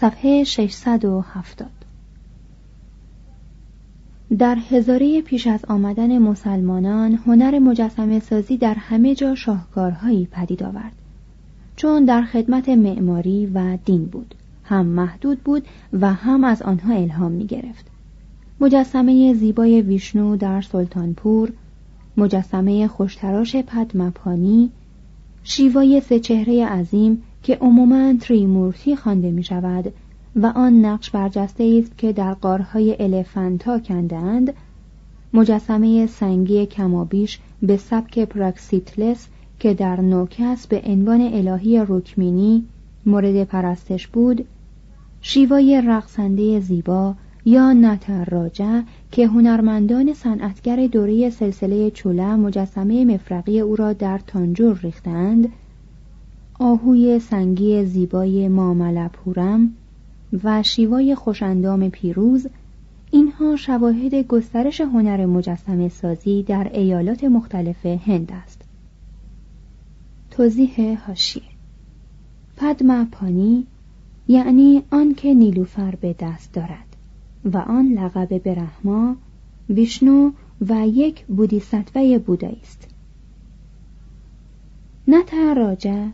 صفحه 670 در هزاره پیش از آمدن مسلمانان هنر مجسمه سازی در همه جا شاهکارهایی پدید آورد. چون در خدمت معماری و دین بود. هم محدود بود و هم از آنها الهام می گرفت مجسمه زیبای ویشنو در سلطانپور مجسمه خوشتراش پدمپانی شیوای سه چهره عظیم که عموما تریمورتی خوانده می شود و آن نقش برجسته است که در غارهای الفنتا کندند مجسمه سنگی کمابیش به سبک پراکسیتلس که در نوکس به عنوان الهه رکمینی مورد پرستش بود شیوای رقصنده زیبا یا نتراجه که هنرمندان صنعتگر دوره سلسله چوله مجسمه مفرقی او را در تانجور ریختند. آهوی سنگی زیبای ماملپورم و شیوای خوشندام پیروز اینها شواهد گسترش هنر مجسمه سازی در ایالات مختلف هند است. توضیح هاشیه پدما پانی یعنی آن که نیلوفر به دست دارد. و آن لقب برهما ویشنو و یک بودیسطوه بودایی است نتا راجه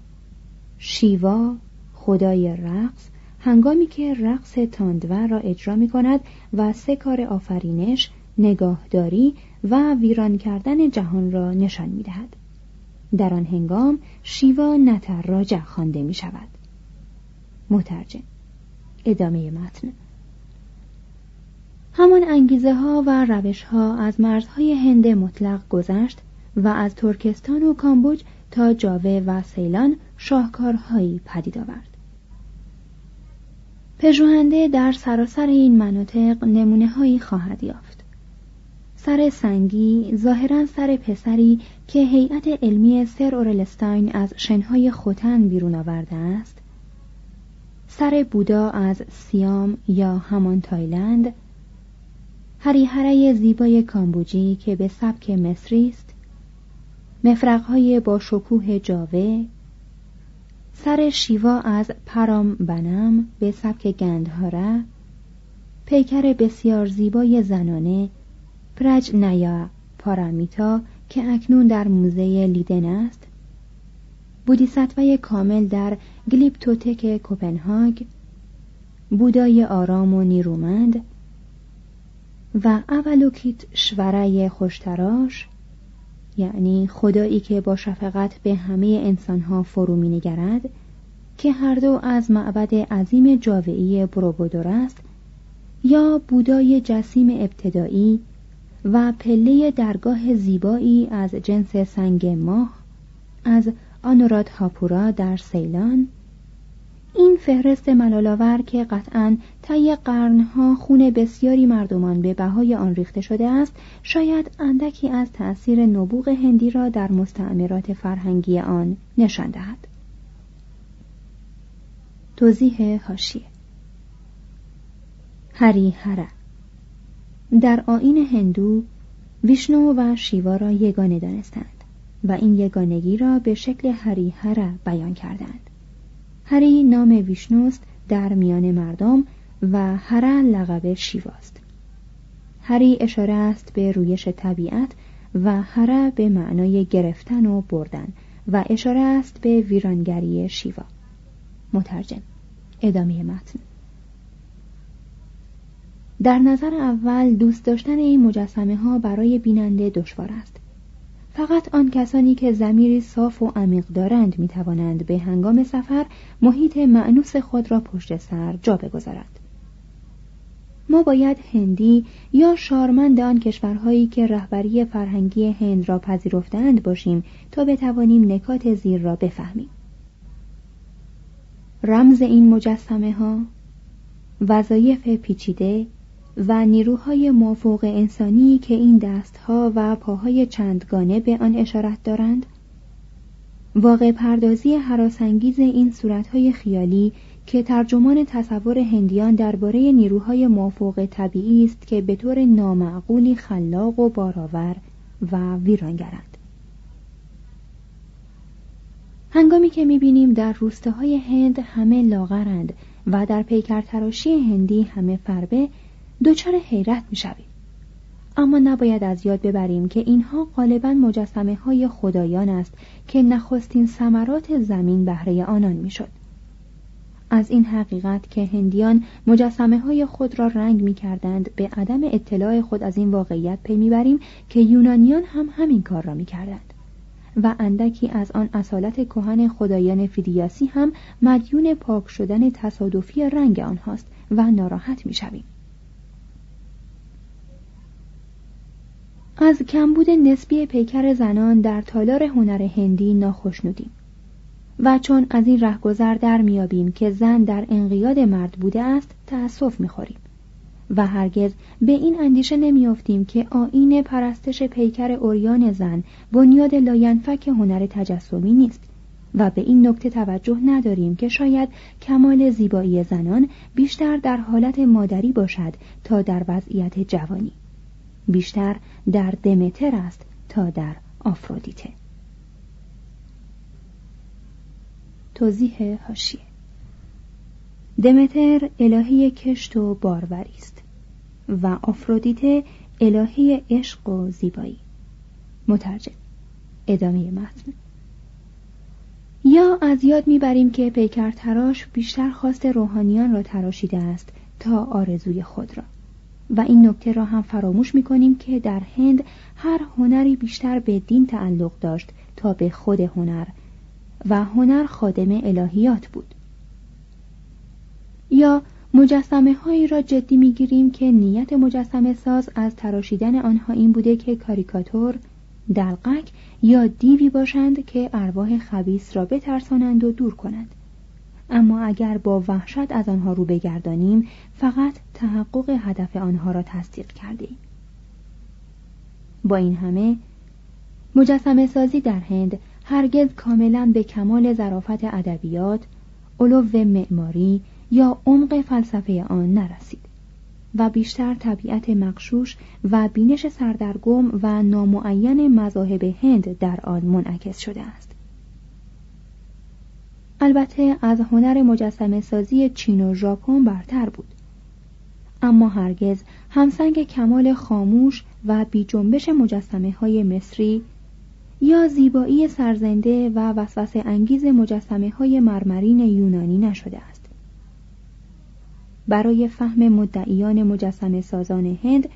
شیوا خدای رقص هنگامی که رقص تاندور را اجرا می کند و سه کار آفرینش، نگاهداری و ویران کردن جهان را نشان می دهد. در آن هنگام شیوا نتراجع خوانده می شود. مترجم ادامه متن همان انگیزه ها و روش ها از مرزهای هند مطلق گذشت و از ترکستان و کامبوج تا جاوه و سیلان شاهکارهایی پدید آورد. پژوهنده در سراسر این مناطق نمونه هایی خواهد یافت. سر سنگی ظاهرا سر پسری که هیئت علمی سر اورلستاین از شنهای خوتن بیرون آورده است سر بودا از سیام یا همان تایلند هریهره زیبای کامبوجی که به سبک مصری است. مفرقهای با شکوه جاوه. سر شیوا از پرام بنم به سبک گندهاره پیکر بسیار زیبای زنانه پرج نیا پارامیتا که اکنون در موزه لیدن است. بودیسطوه کامل در گلیپتوتک کوپنهاگ. بودای آرام و نیرومند. و اولوکیت شوره خوشتراش یعنی خدایی که با شفقت به همه انسانها فرو می نگرد که هر دو از معبد عظیم جاوئی بروبودور است یا بودای جسیم ابتدایی و پله درگاه زیبایی از جنس سنگ ماه از آنوراد هاپورا در سیلان این فهرست ملالاور که قطعا طی قرنها خون بسیاری مردمان به بهای آن ریخته شده است شاید اندکی از تأثیر نبوغ هندی را در مستعمرات فرهنگی آن نشان دهد. توضیح هاشیه هری هره. در آین هندو ویشنو و شیوا را یگانه دانستند و این یگانگی را به شکل هری هره بیان کردند. هری نام ویشنوست در میان مردم و هره لقب شیواست. هری اشاره است به رویش طبیعت و هره به معنای گرفتن و بردن و اشاره است به ویرانگری شیوا. مترجم ادامه متن. در نظر اول دوست داشتن این مجسمه ها برای بیننده دشوار است. فقط آن کسانی که زمیری صاف و عمیق دارند می توانند به هنگام سفر محیط معنوس خود را پشت سر جا بگذارند ما باید هندی یا شارمند آن کشورهایی که رهبری فرهنگی هند را پذیرفتند باشیم تا بتوانیم نکات زیر را بفهمیم. رمز این مجسمه ها وظایف پیچیده و نیروهای مافوق انسانی که این دستها و پاهای چندگانه به آن اشارت دارند؟ واقع پردازی حراسانگیز این صورتهای خیالی که ترجمان تصور هندیان درباره نیروهای مافوق طبیعی است که به طور نامعقولی خلاق و بارآور و ویرانگرند. هنگامی که می‌بینیم در روستاهای هند همه لاغرند و در پیکر تراشی هندی همه فربه دچار حیرت می‌شویم اما نباید از یاد ببریم که اینها غالبا مجسمه های خدایان است که نخستین ثمرات زمین بهره آنان می‌شد از این حقیقت که هندیان مجسمه های خود را رنگ می کردند به عدم اطلاع خود از این واقعیت پی می‌بریم که یونانیان هم همین کار را می کردند. و اندکی از آن اصالت کهن خدایان فیدیاسی هم مدیون پاک شدن تصادفی رنگ آنهاست و ناراحت می شویم. از کمبود نسبی پیکر زنان در تالار هنر هندی ناخشنودیم. و چون از این رهگذر در میابیم که زن در انقیاد مرد بوده است تأسف می‌خوریم. و هرگز به این اندیشه نمیافتیم که آین پرستش پیکر اوریان زن بنیاد لاینفک هنر تجسمی نیست. و به این نکته توجه نداریم که شاید کمال زیبایی زنان بیشتر در حالت مادری باشد تا در وضعیت جوانی. بیشتر در دمتر است تا در آفرودیته. توضیح هاشیه دمتر الهی کشت و باروری است و آفرودیته الهی عشق و زیبایی. مترجم. ادامه متن. یا از یاد می‌بریم که پیکر تراش بیشتر خواست روحانیان را تراشیده است تا آرزوی خود را. و این نکته را هم فراموش می‌کنیم که در هند هر هنری بیشتر به دین تعلق داشت تا به خود هنر و هنر خادم الهیات بود. یا مجسمه هایی را جدی می‌گیریم که نیت مجسمه ساز از تراشیدن آنها این بوده که کاریکاتور دلقک یا دیوی باشند که ارواح خبیس را بترسانند و دور کنند. اما اگر با وحشت از آنها رو بگردانیم فقط تحقق هدف آنها را تصدیق کردیم. با این همه مجسمه سازی در هند هرگز کاملا به کمال ظرافت ادبیات علو معماری یا عمق فلسفه آن نرسید و بیشتر طبیعت مقشوش و بینش سردرگم و نامعین مذاهب هند در آن منعکس شده است. البته از هنر مجسمه سازی چین و ژاپن برتر بود. اما هرگز همسنگ کمال خاموش و بی جنبش مجسمه های مصری یا زیبایی سرزنده و وسوسه انگیز مجسمه های مرمرین یونانی نشده است. برای فهم مدعیان مجسمه سازان هند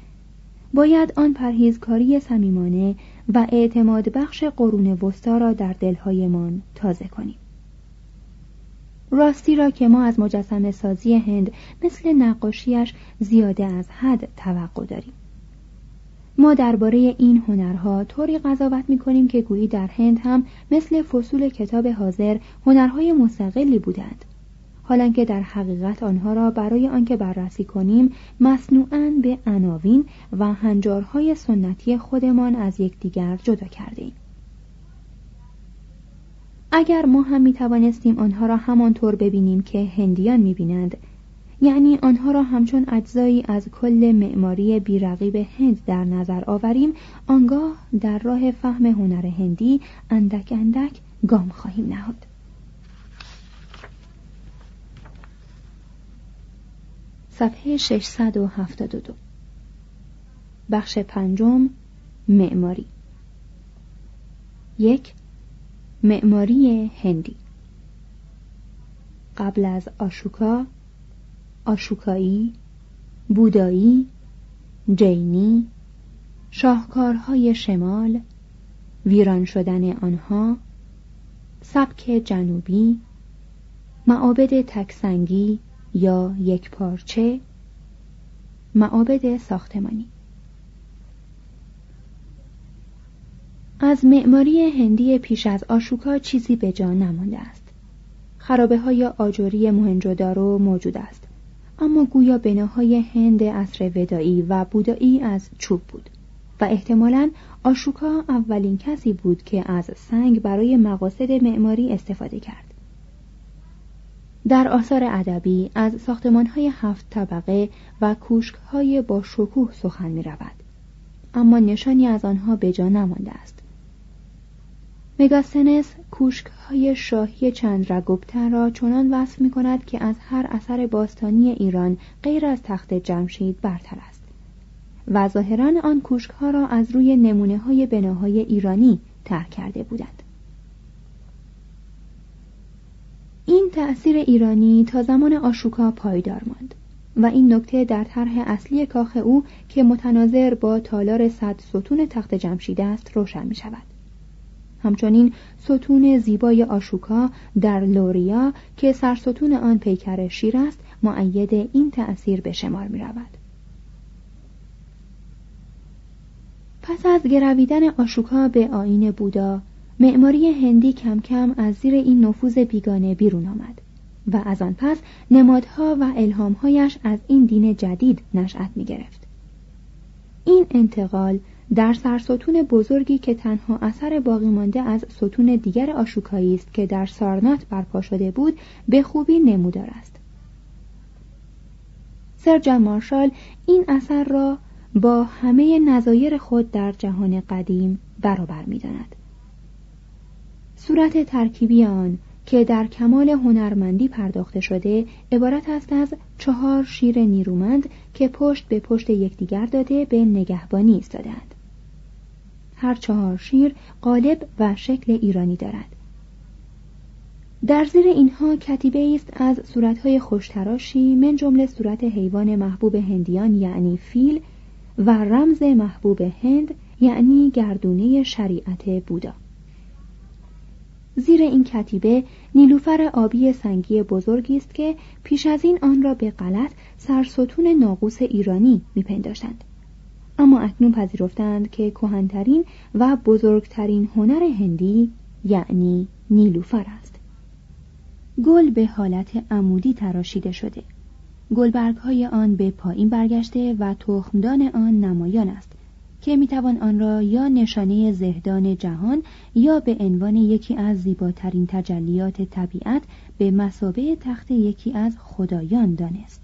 باید آن پرهیزکاری صمیمانه و اعتماد بخش قرون وسطا را در دلهایمان تازه کنیم. راستی را که ما از مجسمه سازی هند مثل نقاشیش زیاده از حد توقع داریم. ما درباره این هنرها طوری قضاوت می کنیم که گویی در هند هم مثل فصول کتاب حاضر هنرهای مستقلی بودند. حالانکه در حقیقت آنها را برای آنکه بررسی کنیم مصنوعاً به عناوین و هنجارهای سنتی خودمان از یکدیگر جدا کردیم اگر ما هم می توانستیم آنها را همانطور ببینیم که هندیان می بینند یعنی آنها را همچون اجزایی از کل معماری بیرقیب هند در نظر آوریم آنگاه در راه فهم هنر هندی اندک اندک گام خواهیم نهاد. صفحه 672 بخش پنجم معماری. یک معماری هندی. قبل از آشوکا آشوکایی بودایی جینی شاهکارهای شمال ویران شدن آنها سبک جنوبی معابد تکسنگی یا یک پارچه معابد ساختمانی. از معماری هندی پیش از آشوکا چیزی به جا نمانده است. خرابه های آجوری مهنجودارو موجود است. اما گویا بناهای هند عصر ودایی و بودایی از چوب بود. و احتمالا آشوکا اولین کسی بود که از سنگ برای مقاصد معماری استفاده کرد. در آثار ادبی از ساختمانهای هفت طبقه و کوشکهای با شکوه سخن می رود. اما نشانی از آنها به جا نمانده است. مگاسنس کوشک های شاهی چند رگوبتر را چنان وصف می کند که از هر اثر باستانی ایران غیر از تخت جمشید برتر است. و ظاهرا آن کوشک ها را از روی نمونه های بناهای ایرانی ترک کرده بودند. این تأثیر ایرانی تا زمان آشوکا پایدار ماند و این نکته در طرح اصلی کاخ او که متناظر با تالار صد ستون تخت جمشید است روشن می شود همچنین ستون زیبای آشوکا در لوریا که سرستون آن پیکر شیر است معید این تأثیر به شمار می رود. پس از گرویدن آشوکا به آین بودا معماری هندی کم کم از زیر این نفوذ بیگانه بیرون آمد و از آن پس نمادها و الهامهایش از این دین جدید نشأت می گرفت. این انتقال در سرستون بزرگی که تنها اثر باقی مانده از ستون دیگر آشوکایی است که در سارنات برپا شده بود به خوبی نمودار است. سر جان مارشال این اثر را با همه نظایر خود در جهان قدیم برابر می‌داند صورت ترکیبی آن که در کمال هنرمندی پرداخته شده عبارت است از چهار شیر نیرومند که پشت به پشت یکدیگر داده به نگهبانی ایستادهاند. هر چهار شیر قالب و شکل ایرانی دارد. در زیر اینها کتیبه است از صورتهای خوشتراشی من جمله صورت حیوان محبوب هندیان یعنی فیل و رمز محبوب هند یعنی گردونه شریعت بودا. زیر این کتیبه نیلوفر آبی سنگی بزرگی است که پیش از این آن را به غلط سرستون ناقوس ایرانی میپنداشتند. اما اکنون پذیرفتند که کهنترین و بزرگترین هنر هندی یعنی نیلوفر است. گل به حالت عمودی تراشیده شده. گلبرگ های آن به پایین برگشته و تخمدان آن نمایان است که می‌توان آن را یا نشانه زهدان جهان یا به عنوان یکی از زیباترین تجلیات طبیعت به مسابه تخت یکی از خدایان دانست.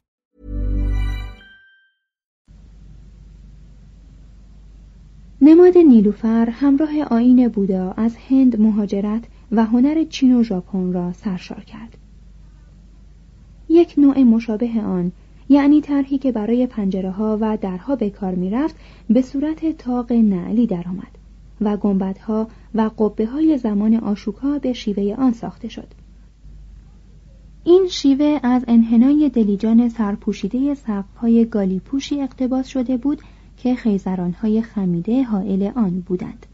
نماد نیلوفر همراه آین بودا از هند مهاجرت و هنر چین و ژاپن را سرشار کرد. یک نوع مشابه آن یعنی طرحی که برای پنجره ها و درها به کار می رفت به صورت تاق نعلی درآمد و گنبدها و قبه های زمان آشوکا به شیوه آن ساخته شد. این شیوه از انحنای دلیجان سرپوشیده سقف‌های گالیپوشی اقتباس شده بود که خیزرانهای خمیده حائل آن بودند.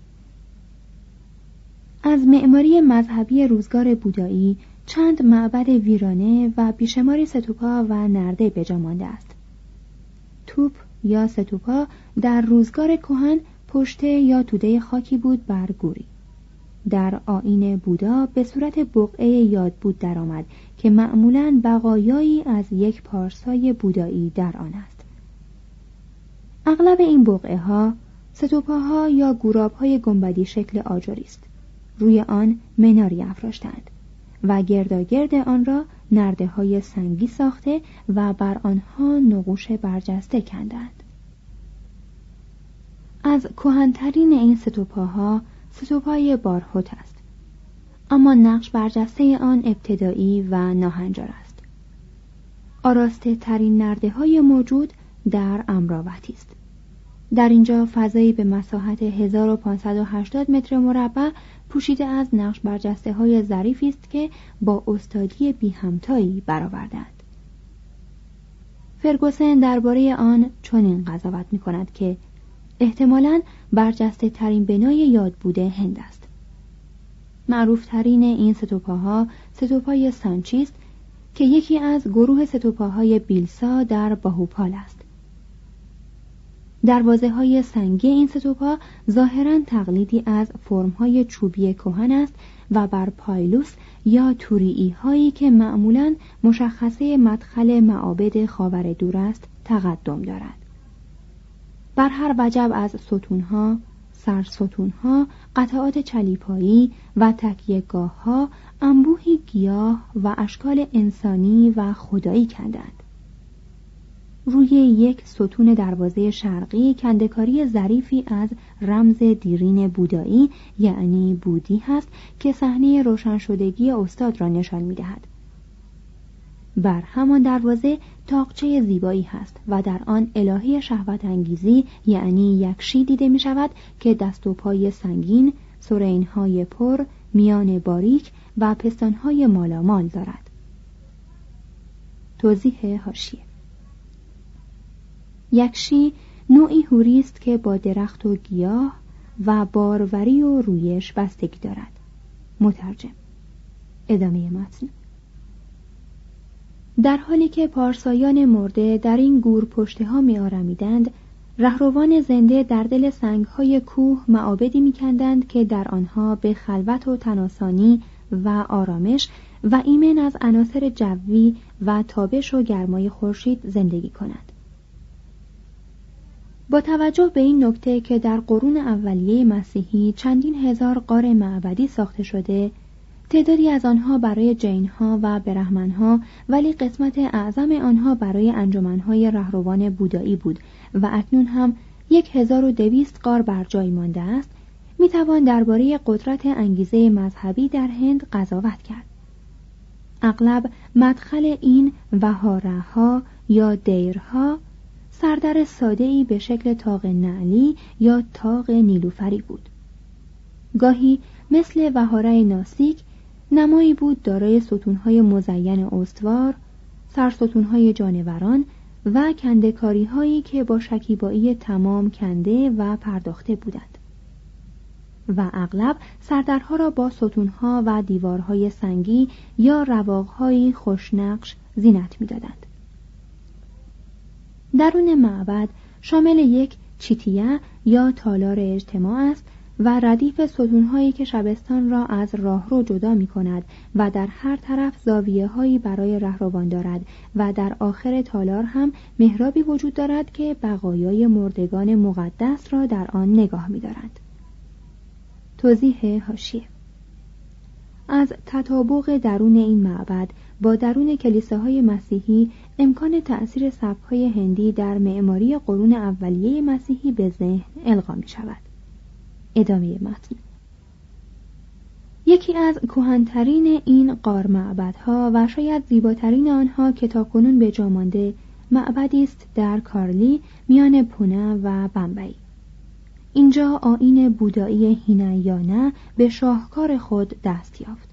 از معماری مذهبی روزگار بودایی چند معبد ویرانه و بیشماری ستوپا و نرده بجا مانده است. توپ یا ستوپا در روزگار کهن پشته یا توده خاکی بود بر گوری. در آین بودا به صورت بقعه یاد بود درآمد که معمولا بقایایی از یک پارسای بودایی در آن است. اغلب این بقعه ها ستوپاها یا گورابهای گنبدی شکل آجری است. روی آن مناری افراشتند. و گرداگرد آن را نرده های سنگی ساخته و بر آنها نقوش برجسته کندند از کهنترین این ستوپاها ستوپای بارهوت است اما نقش برجسته آن ابتدایی و ناهنجار است آراسته ترین نرده های موجود در امراوتی است در اینجا فضایی به مساحت 1580 متر مربع پوشیده از نقش برجسته های ظریفی است که با استادی بی همتایی برآوردند فرگوسن درباره آن چنین قضاوت می کند که احتمالا برجسته ترین بنای یاد بوده هند است. معروف ترین این ستوپاها ستوپای سانچیست که یکی از گروه ستوپاهای بیلسا در باهوپال است. دروازه های سنگی این ستوپا ظاهرا تقلیدی از فرم های چوبی کهن است و بر پایلوس یا توریی هایی که معمولا مشخصه مدخل معابد خاور دور است تقدم دارد. بر هر وجب از ستونها سرستونها قطعات چلیپایی و تکیهگاه ها انبوهی گیاه و اشکال انسانی و خدایی کندند. روی یک ستون دروازه شرقی کندکاری ظریفی از رمز دیرین بودایی یعنی بودی هست که صحنه روشن شدگی استاد را نشان می دهد. بر همان دروازه تاقچه زیبایی هست و در آن الهه شهوت انگیزی یعنی یکشی دیده می شود که دست و پای سنگین، سرینهای پر، میان باریک و پستانهای مالامال دارد. توضیح هاشیه یکشی نوعی هوری است که با درخت و گیاه و باروری و رویش بستگی دارد. مترجم. ادامه متن. در حالی که پارسایان مرده در این گور پشته ها می آرمیدند رهروان زنده در دل سنگ های کوه معابدی می کندند که در آنها به خلوت و تناسانی و آرامش و ایمن از عناصر جوی و تابش و گرمای خورشید زندگی کنند. با توجه به این نکته که در قرون اولیه مسیحی چندین هزار قار معبدی ساخته شده تعدادی از آنها برای جینها و برهمنها ولی قسمت اعظم آنها برای انجمنهای رهروان بودایی بود و اکنون هم یک هزار و دویست قار بر جای مانده است می‌توان درباره قدرت انگیزه مذهبی در هند قضاوت کرد. اغلب مدخل این وهاره ها یا دیرها سردر ای به شکل تاق نعلی یا تاق نیلوفری بود. گاهی مثل وهاره ناسیک نمایی بود دارای ستونهای مزین استوار سرستونهای جانوران و کندکاری هایی که با شکیبایی تمام کنده و پرداخته بودند. و اغلب سردرها را با ستونها و دیوارهای سنگی یا رواقهایی خوشنقش زینت می‌دادند. درون معبد شامل یک چیتیه یا تالار اجتماع است و ردیف ستونهایی که شبستان را از راهرو جدا می کند و در هر طرف زاویه هایی برای رهروان دارد و در آخر تالار هم محرابی وجود دارد که بقایای مردگان مقدس را در آن نگاه می دارد. توضیح هاشیه از تطابق درون این معبد با درون کلیساهای مسیحی امکان تأثیر سبکهای هندی در معماری قرون اولیه مسیحی به ذهن القا می شود. ادامه متن یکی از کهنترین این قار معبدها و شاید زیباترین آنها که تاکنون به جا مانده معبدی است در کارلی میان پونه و بمبئی اینجا آین بودایی هینایانه به شاهکار خود دست یافت.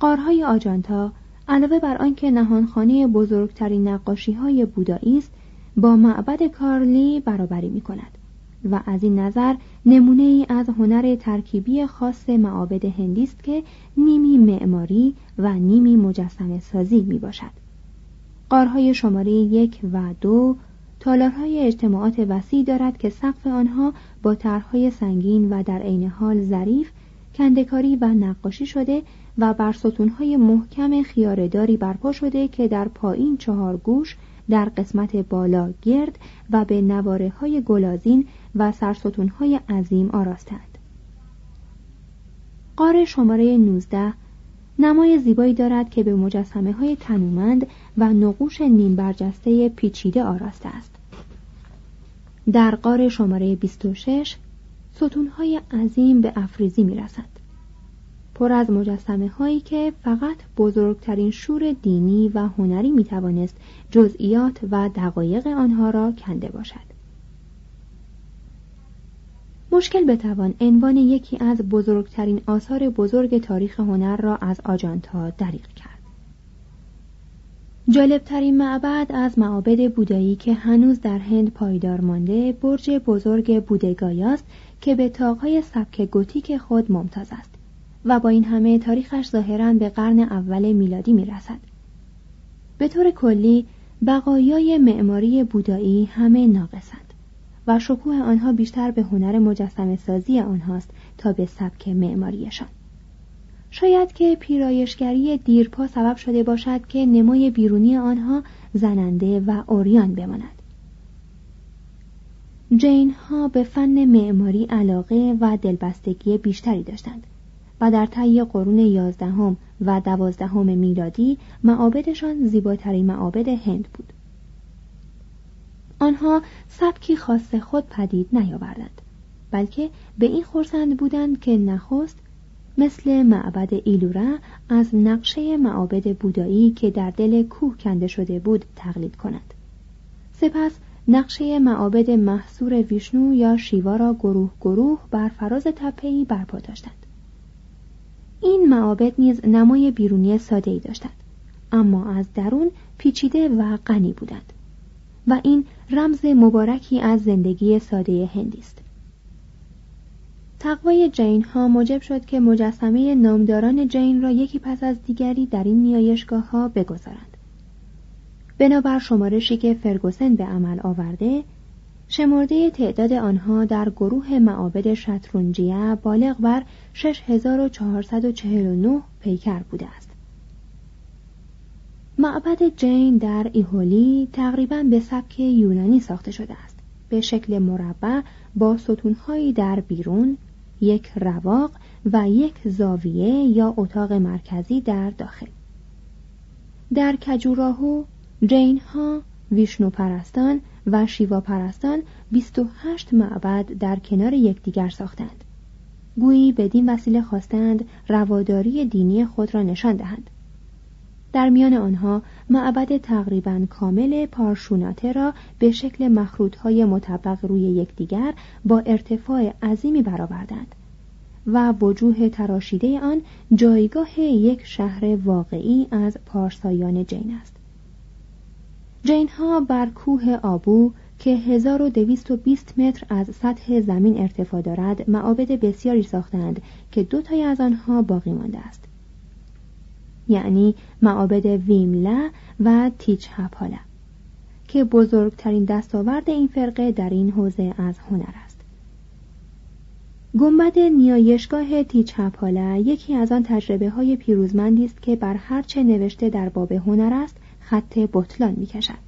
قارهای آجانتا علاوه بر آنکه نهانخانه بزرگترین نقاشی های بودایی است با معبد کارلی برابری می کند و از این نظر نمونه ای از هنر ترکیبی خاص معابد هندی است که نیمی معماری و نیمی مجسم سازی می باشد قارهای شماره یک و دو تالارهای اجتماعات وسیع دارد که سقف آنها با طرحهای سنگین و در عین حال ظریف کندکاری و نقاشی شده و بر ستونهای محکم خیارداری برپا شده که در پایین چهار گوش در قسمت بالا گرد و به نواره های گلازین و سرستونهای عظیم آراستند. قار شماره 19 نمای زیبایی دارد که به مجسمه های تنومند و نقوش نیم برجسته پیچیده آراسته است. در قار شماره 26 ستونهای عظیم به افریزی می رسند. پر از مجسمه هایی که فقط بزرگترین شور دینی و هنری می توانست جزئیات و دقایق آنها را کنده باشد. مشکل بتوان عنوان یکی از بزرگترین آثار بزرگ تاریخ هنر را از آجانتا دریغ کرد. جالبترین معبد از معابد بودایی که هنوز در هند پایدار مانده برج بزرگ بودگایاست که به تاقهای سبک گوتیک خود ممتاز است و با این همه تاریخش ظاهرا به قرن اول میلادی می رسد. به طور کلی بقایای معماری بودایی همه ناقصند و شکوه آنها بیشتر به هنر مجسم سازی آنهاست تا به سبک معماریشان. شاید که پیرایشگری دیرپا سبب شده باشد که نمای بیرونی آنها زننده و اوریان بماند. جین ها به فن معماری علاقه و دلبستگی بیشتری داشتند و در طی قرون یازدهم و دوازدهم میلادی معابدشان زیباترین معابد هند بود. آنها سبکی خاص خود پدید نیاوردند بلکه به این خورسند بودند که نخست مثل معبد ایلورا از نقشه معابد بودایی که در دل کوه کنده شده بود تقلید کند سپس نقشه معابد محصور ویشنو یا شیوا را گروه گروه بر فراز تپهی برپا داشتند. این معابد نیز نمای بیرونی ساده ای داشتند اما از درون پیچیده و غنی بودند و این رمز مبارکی از زندگی ساده هندی است تقوای جین ها موجب شد که مجسمه نامداران جین را یکی پس از دیگری در این نیایشگاه ها بگذارند. بنابر شمارشی که فرگوسن به عمل آورده، شمرده تعداد آنها در گروه معابد شترونجیه بالغ بر 6449 پیکر بوده است. معبد جین در ایهولی تقریبا به سبک یونانی ساخته شده است. به شکل مربع با ستونهایی در بیرون یک رواق و یک زاویه یا اتاق مرکزی در داخل. در کجوراهو جین ها ویشنو پرستان و شیوا پرستان 28 معبد در کنار یکدیگر ساختند. گویی بدین وسیله خواستند رواداری دینی خود را نشان دهند. در میان آنها معبد تقریبا کامل پارشوناته را به شکل مخروطهای مطبق روی یکدیگر با ارتفاع عظیمی برآوردند و وجوه تراشیده آن جایگاه یک شهر واقعی از پارسایان جین است. جین ها بر کوه آبو که 1220 متر از سطح زمین ارتفاع دارد معابد بسیاری ساختند که دو تای از آنها باقی مانده است. یعنی معابد ویملا و تیچ هپالا که بزرگترین دستاورد این فرقه در این حوزه از هنر است گنبد نیایشگاه تیچ هپالا یکی از آن تجربه های پیروزمندی است که بر هر چه نوشته در باب هنر است خط بطلان می کشد.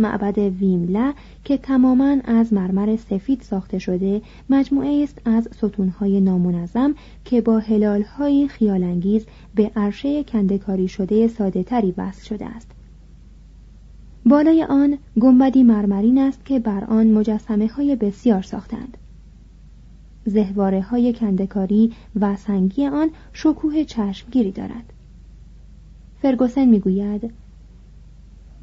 معبد ویملا که تماما از مرمر سفید ساخته شده مجموعه است از ستونهای نامنظم که با هلالهایی خیالانگیز به عرشه کندکاری شده ساده تری وصل شده است. بالای آن گنبدی مرمرین است که بر آن مجسمه های بسیار ساختند. زهواره های کندکاری و سنگی آن شکوه چشمگیری دارد. فرگوسن می‌گوید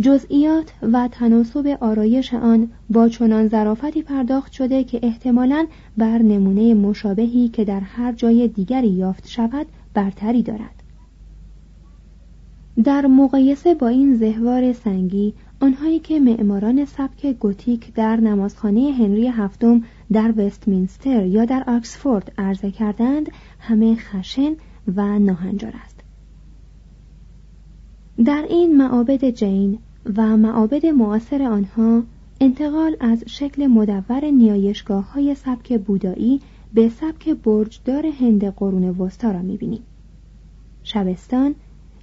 جزئیات و تناسب آرایش آن با چنان ظرافتی پرداخت شده که احتمالاً بر نمونه مشابهی که در هر جای دیگری یافت شود برتری دارد. در مقایسه با این زهوار سنگی آنهایی که معماران سبک گوتیک در نمازخانه هنری هفتم در وستمینستر یا در آکسفورد عرضه کردند همه خشن و ناهنجار است. در این معابد جین و معابد معاصر آنها انتقال از شکل مدور نیایشگاه های سبک بودایی به سبک برجدار هند قرون وسطا را می‌بینیم شبستان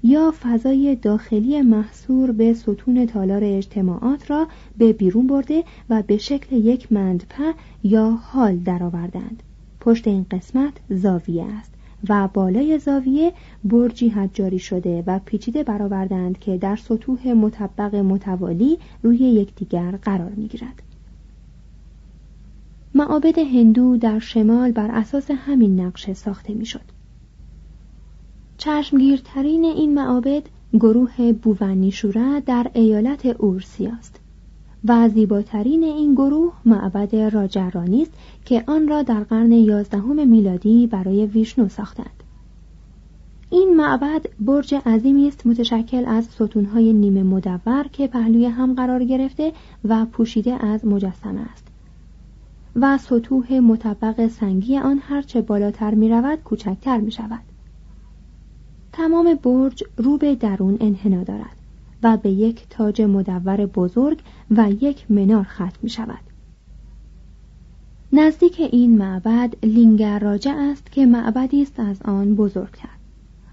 یا فضای داخلی محصور به ستون تالار اجتماعات را به بیرون برده و به شکل یک مندپه یا حال درآوردند. پشت این قسمت زاویه است و بالای زاویه برجی حجاری شده و پیچیده برآوردند که در سطوح مطبق متوالی روی یکدیگر قرار می‌گیرد. معابد هندو در شمال بر اساس همین نقشه ساخته می‌شد. چشمگیرترین این معابد گروه بوونیشورا در ایالت اورسی است و زیباترین این گروه معبد راجرانی است که آن را در قرن یازدهم میلادی برای ویشنو ساختند. این معبد برج عظیمی است متشکل از ستونهای نیمه مدور که پهلوی هم قرار گرفته و پوشیده از مجسمه است. و سطوح مطبق سنگی آن هرچه بالاتر می رود کوچکتر می شود تمام برج رو به درون انحنا دارد. و به یک تاج مدور بزرگ و یک منار ختم می شود. نزدیک این معبد لینگر راجع است که معبدی است از آن بزرگتر.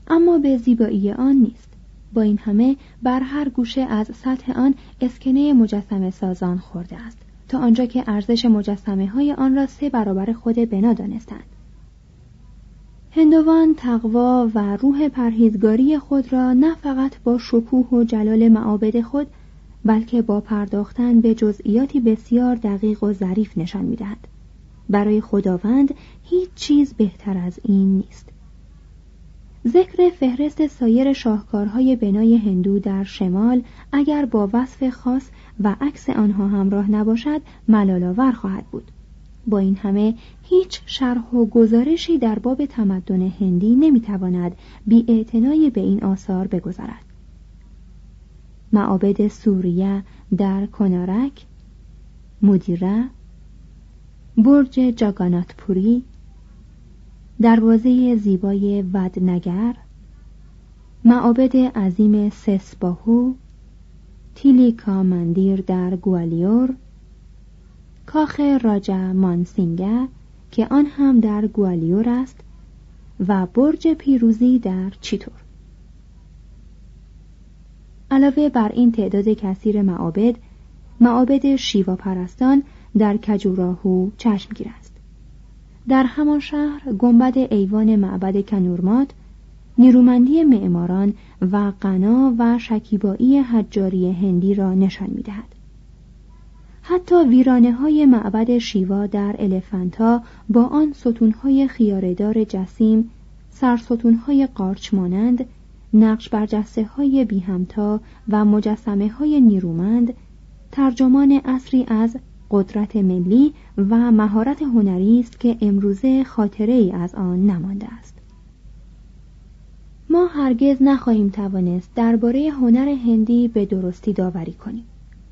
اما به زیبایی آن نیست. با این همه بر هر گوشه از سطح آن اسکنه مجسمه سازان خورده است. تا آنجا که ارزش مجسمه های آن را سه برابر خود بنا دانستند. هندوان تقوا و روح پرهیزگاری خود را نه فقط با شکوه و جلال معابد خود بلکه با پرداختن به جزئیاتی بسیار دقیق و ظریف نشان می‌دهد. برای خداوند هیچ چیز بهتر از این نیست. ذکر فهرست سایر شاهکارهای بنای هندو در شمال اگر با وصف خاص و عکس آنها همراه نباشد ملالآور خواهد بود. با این همه هیچ شرح و گزارشی در باب تمدن هندی نمی‌تواند بی به این آثار بگذارد. معابد سوریه در کنارک مدیره برج جاگانات پوری دروازه زیبای ودنگر معابد عظیم سسباهو تیلیکا مندیر در گوالیور کاخ راجا مانسینگه که آن هم در گوالیور است و برج پیروزی در چیتور. علاوه بر این تعداد کثیر معابد معابد شیوا پرستان در کجوراهو چشمگیر است. در همان شهر گنبد ایوان معبد کنورمات نیرومندی معماران و غنا و شکیبایی حجاری هندی را نشان می‌دهد. حتی ویرانه های معبد شیوا در الفنتا با آن ستونهای خیاردار جسیم سرستونهای قارچ مانند نقش برجسته های بی همتا و مجسمه های نیرومند ترجمان اصری از قدرت ملی و مهارت هنری است که امروزه خاطره ای از آن نمانده است. ما هرگز نخواهیم توانست درباره هنر هندی به درستی داوری کنیم.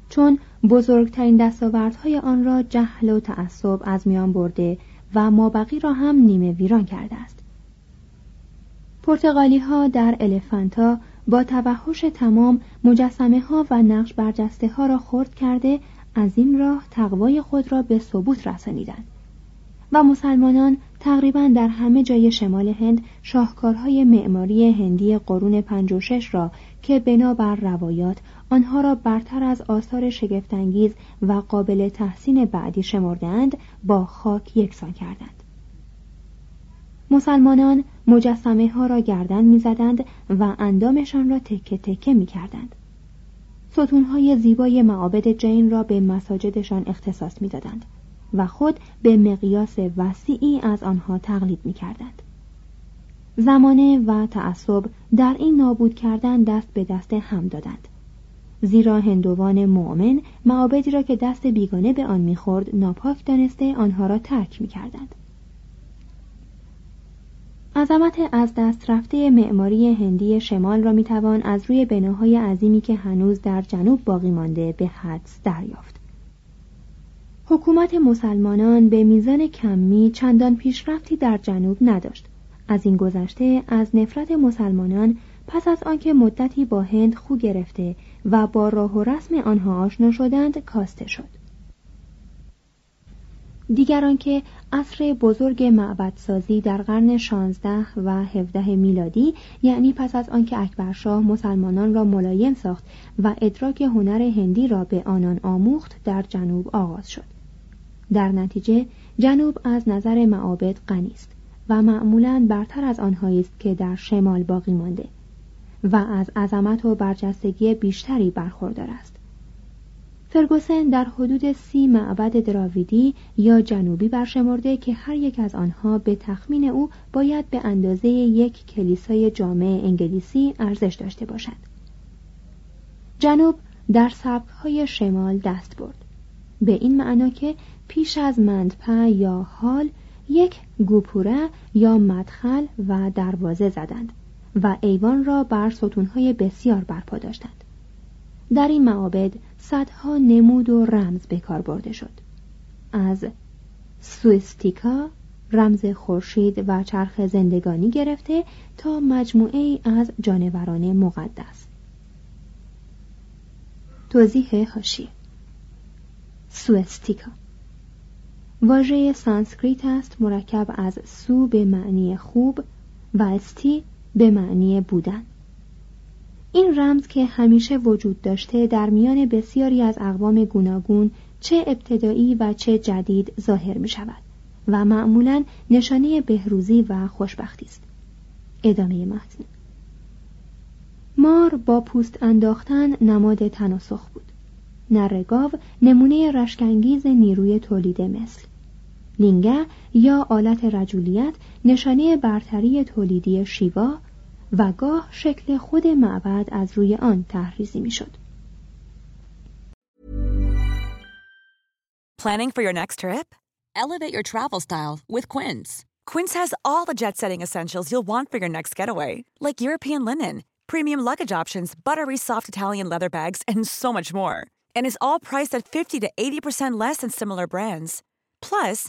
چون بزرگترین دستاوردهای آن را جهل و تعصب از میان برده و مابقی را هم نیمه ویران کرده است. پرتغالی ها در الفانتا با توحش تمام مجسمه ها و نقش برجسته ها را خرد کرده از این راه تقوای خود را به ثبوت رسانیدند و مسلمانان تقریبا در همه جای شمال هند شاهکارهای معماری هندی قرون پنج و شش را که بنابر روایات آنها را برتر از آثار شگفتانگیز و قابل تحسین بعدی شمردند با خاک یکسان کردند مسلمانان مجسمه ها را گردن می‌زدند و اندامشان را تکه تکه می کردند. ستونهای زیبای معابد جین را به مساجدشان اختصاص می‌دادند و خود به مقیاس وسیعی از آنها تقلید می کردند. زمانه و تعصب در این نابود کردن دست به دست هم دادند. زیرا هندوان مؤمن معابدی را که دست بیگانه به آن می‌خورد ناپاک دانسته آنها را ترک می‌کردند عظمت از دست رفته معماری هندی شمال را می‌توان از روی بناهای عظیمی که هنوز در جنوب باقی مانده به حدس دریافت حکومت مسلمانان به میزان کمی چندان پیشرفتی در جنوب نداشت. از این گذشته از نفرت مسلمانان پس از آنکه مدتی با هند خو گرفته و با راه و رسم آنها آشنا شدند کاسته شد. دیگران که عصر بزرگ معبدسازی در قرن 16 و 17 میلادی یعنی پس از آنکه اکبرشاه مسلمانان را ملایم ساخت و ادراک هنر هندی را به آنان آموخت در جنوب آغاز شد. در نتیجه جنوب از نظر معابد غنی است و معمولا برتر از آنهایی است که در شمال باقی مانده و از عظمت و برجستگی بیشتری برخوردار است. فرگوسن در حدود سی معبد دراویدی یا جنوبی برشمرده که هر یک از آنها به تخمین او باید به اندازه یک کلیسای جامع انگلیسی ارزش داشته باشد. جنوب در سبکهای شمال دست برد. به این معنا که پیش از مندپه یا حال یک گوپوره یا مدخل و دروازه زدند و ایوان را بر ستونهای بسیار برپا داشتند. در این معابد صدها نمود و رمز به کار برده شد. از سوستیکا رمز خورشید و چرخ زندگانی گرفته تا مجموعه از جانوران مقدس. توضیح هاشی. سوستیکا واژه سانسکریت است مرکب از سو به معنی خوب و استی به معنی بودن. این رمز که همیشه وجود داشته در میان بسیاری از اقوام گوناگون چه ابتدایی و چه جدید ظاهر می شود و معمولا نشانه بهروزی و خوشبختی است. ادامه متن. مار با پوست انداختن نماد تناسخ بود. نرگاو نمونه رشکنگیز نیروی تولید مثل. لینگه یا آلت رجولیت نشانه برتری تولیدی شیوا و گاه شکل خود معبد از روی آن تحریزی میشد. Planning for your next trip? Elevate your travel style with Quince. Quince has all the jet-setting essentials you'll want for your next getaway, like European linen, premium luggage options, buttery soft Italian leather bags, and so much more. And is all priced at 50 to 80% less than similar brands. Plus,